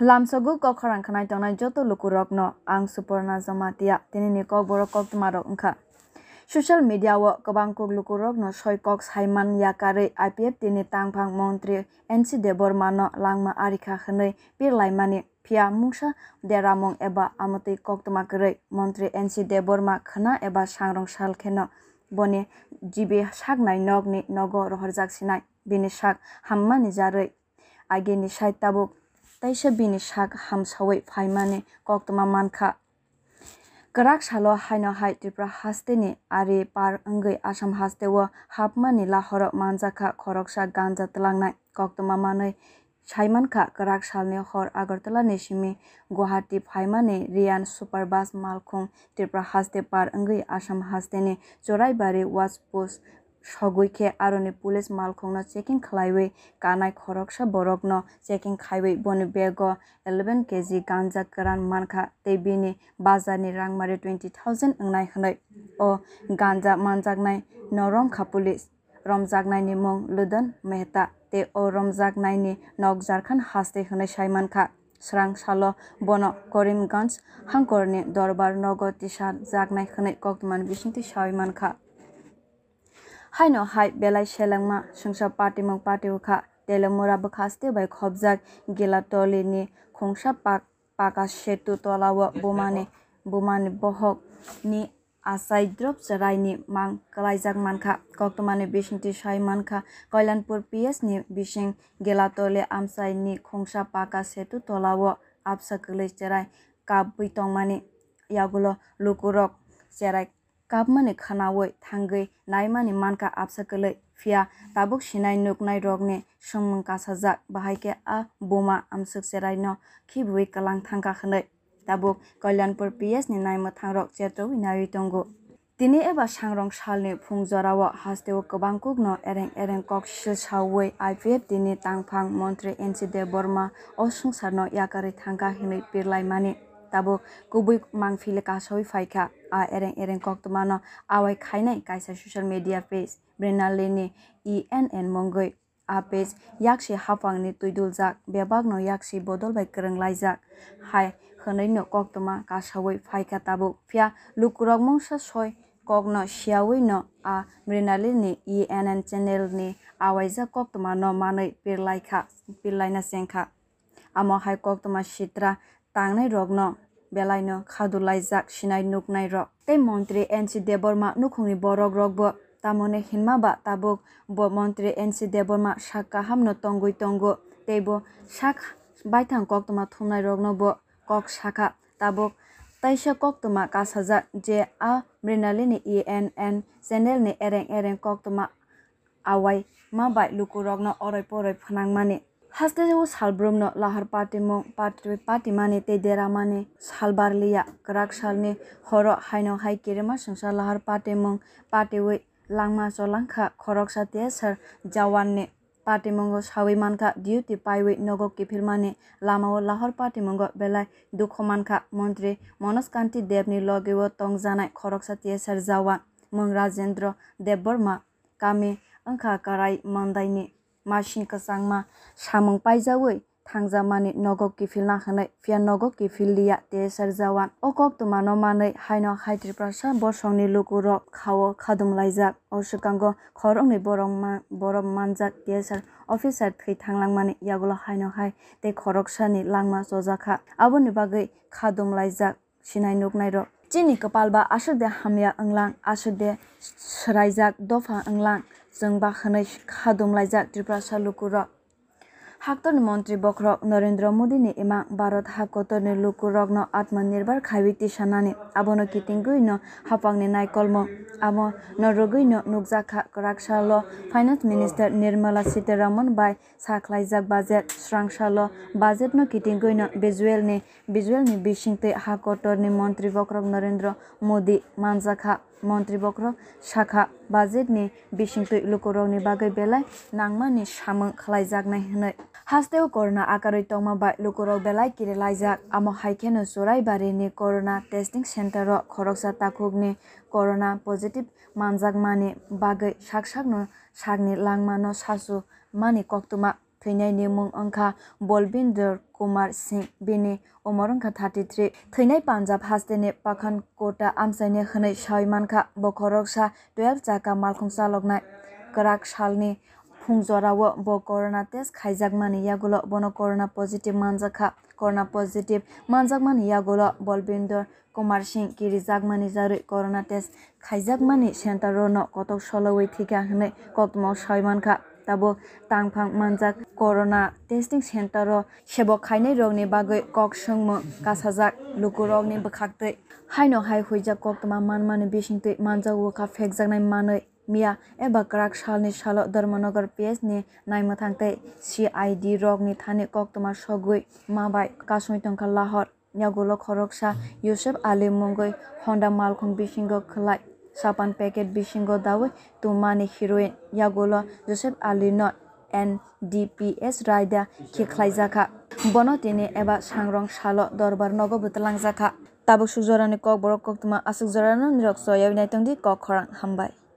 lamsogu kok kharang khanai tongnai joto lukurok no ang suporna jamatia tini ni kok borok kok tumarok ongkha social media o kabang kok lukurok no soi kok saiman yakare IPF tini tangphang montri NC Deborma no langma arikha khnai pir laimani phia mungsa deramong eba amati kok tumakre montri NC Deborma khna eba sangrong sal kheno বনে জীবে শাক নাই নগ্নে নগ রহরজাক Sinai বেনে শাক হাম্মা নিজারৈ আগে নিশাই তাবুক তাইসা বিনি শাক হামসাওই ফাইমানে কক্তমা মানখা করাক সালো হাইনো হাই ত্রিপুরা হাস্তেনি আরে পার অঙ্গই আসাম হাস্তেও হাপমানি লাহর মানজাখা খরকসা গাঞ্জা তলাংনাই কক্তমা মানই সাইমানখা করাক সালনি হর আগরতলা নেশিমি গুয়াহাটি ফাইমানে রিয়ান সুপারবাস মালখং ত্রিপুরা হাস্তে পার অঙ্গই আসাম হাস্তেনি চোরাইবাড়ি ওয়াজপুস ꯁꯒꯣꯏꯈꯦ ꯑꯔꯣꯅꯤ police mal khongna checking khlaiwe kanai khoroksha borokno checking khaiwe boni bego 11 kg ganja karan mankha tebini bazani rangmare 20000 ngnai khnai o ganja manjaknai norom khapulis romjaknai ni mong ludan mehta te o romjaknai ni nokjar khan haste khnai shaiman kha স্রাং সাল বন করিমগঞ্জ হাঙ্করনি দরবার নগর তিসার জাগনাই খনে কক্তমান বিষ্ণুতি সাইমান খা হাইনো high বেলাই সেলাংমা সংসার পাটি মং পাটি উখা তেলে মোরা বখাস্তে বাই খবজাক গেলা টলি নি খংসা পাক পাকা সেতু তলাও বোমানে বোমানে বহক নি আসাই দ্রব রাইনি মাং কলাইজাক মানখা কক্তমানে বিশিংটি সাই মানখা কল্যাণপুর পিএস নি বিশিং গেলা তলে আমসাই নি খংসা পাকা সেতু তলাও আপসা কলেজ চেরাই কাপ বই টংমানি ইয়াগুলো লুকুরক চেরাই kapmani khanawoi thangoi naimani manka apsakalai phia tabuk sinai nuknai rogne songmang kasajak bahaike a boma amsuk seraino khibui kalang thangka khanai tabuk kalyanpur ps ni naimo thangrok chetoi nawi tongo তিনি এবার সাংরং সালনি ফুংজরাও হাস্তেও কবাংকুকনো এরেং এরেং cock শিল সাউই IPF তিনি তাংফাং মন্ত্রী N C Deb Barma অসংসারনো ইয়াকারি থাঙ্কা হিনি পিরলাইমানি tabo kubui mangfile kasawi faika a ereng ereng kok tumano awai nai kaisa social media page brena lene enn mongoi a page yakshi hapangni tuiduljak bebagno yakshi bodol bai kwranglaijak hai no kok tuma kasawi kha tabo phia lukurok mongsa soi kokno siawi no a mrinali ni enn channel ni awaija kok tuma no manoi pirlaikha pirlaina sengkha amo hai kok tuma sitra tangnai rok no belai no khadulai jak sinai nuknai rok tei montri NC Deborma nukhungni borok rok bo tamone hinma ba tabok bo montri NC Deborma shakka hamno tongoi tongo tei bo shak baithang koktoma thumnai rok no bo kok shakha tabok তাইশা কক্তমা কাজ হাজার যে আ Mrinalini I N N channel নি এরেং এরেং কক্তমা আওয়াই মা বাই লুকু রগ্ন অরৈ পরৈ ফনাংমানি haste u salbrum no lahar pati mo patri pati mane te dera mane salbar liya krak sal ne horo haino hai kirema sansar lahar pati mo pati we langma so langkha khorok sa te sar jawan ne pati mo go sawi man kha duty pai we nogo ki phil mane lama o lahar pati mo go belai dukho man kha mantri manas kanti dev ni loge wo tong janai khorok sa te sar jawan mong rajendra dev barma kame अंखा कराई मंदाई ने masinka sangma samung paijawui thangjakmani nogok kifil nangkhanai phiya nogok kifil liya tesar jawan okok tumano manui haino haitri prasa bosongni lukurok khao khadomlaijak osukango khorokni borok borok manjak tesar officer থৈ থাংলাংমানি ইয়াগুলো হাইনো high তে খরকসানি লাংমা জজাখা আবনি বাগৈ খাদমলাইজাক Sinai নুকনাই rock চিনি কপালবা আসুদে হামিয়া ওংলাং আসুদে সরাইজাক দফা ওংলাং जों बाखानै खादुमलाइजाक त्रिप्रासा लुकुरक হাক্তন মন্ত্রী বক্রক নরেন্দ্র মোদী মোদীনি ইমাং ভারত হাকতনে লুকু রগ্ন আত্মনির্ভর খাইবিতি সানানি আবন কিতিঙ্গুইন হাপাংনি নাইকলম আম নরগুইন নুকজাখা রাকশাল ফাইন্যান্স মিনিস্টার নির্মলা সীতারামন বাই সাকলাইজাক বাজেট বাজেট ন স্রাংশাল বাজেটন কিতিঙ্গুইন বিজুয়েলনি বিজুয়েলনি বিশিংতে হাকতরনি মন্ত্রী বক্রক নরেন্দ্র মোদী মানজাখা मन्थ्रिबक्र शाखा बाजेटनि बिसिंतै लुकरंनि बागै बेलाय नांमानि सामों खालायजागनाय होनै हास्तेव करना आकारै तंमा बाय लुकरक बेलाय किरेलायजाक आमो हाइखेनो सुराइबारिनि करना टेस्टिं सेन्टार खरकसा ताखुकनि करना पजिटिभ मानजाकमानि बागै साकसाकनो साकनि लांमानो सासु मानि कक्तुमा थैनायनि मुं अंखा बलबिन्दर कुमार सिंह बेनि उमर अंखा थार्टिथ्री थैनाय पान्जाब हास्टेनि पाखान कोटा आमसायनि होनै सायमानखा बखरकसा दयाल जाका मालखंसा लगनाय कराक सालनि फुंजराव ब करना टेस्ट खाइजाकमानि यागुल बन करना पजिटिभ मानजाखा करना पजिटिभ मानजाकमानि यागुल बलबिन्दर কুমার সিং কিরিজাকমানি জারুই করোনা টেস্ট খাইজাকমানি সেন্টারন কতক সলওই থিকা হনে কতম সয়মান খা tabo tangphang manjak corona testing center ro shebo khainai rogni bagoi kok sengmo kasajak lukurogni bkhaktei haino hai huijak kok tama manmani bisingtei manjak woka phekjaknai manoi মিয়া এবা ক্রাক সালনি সাল ধর্মনগর পিএস নি নাইমো থাকতে সিআইডি রগনি থানে কক্তমার সগুই মাবাই কাশ্মীর টঙ্কা লাহর ইয়াগুলো খরকসা ইউসুফ আলী মঙ্গই হন্ডা মালখম বিসিংগ খলাই চাপান পেকেট বিশৃংগ দাৱৈ তুমানি হিৰইন ইয়াগোল জোচেফ আলিনত এন ডি পি এছ ৰাইদা খেখলাই জাখা বন তিনি এবাৰ চাংৰং চাল দৰবাৰ নগবুতলাং জাখা তাবুক সুজৰণী কক বৰক কক তোমাৰ আশুক জৰানন ৰক্ত ইয়াৰ নাইটং দি কক খৰাং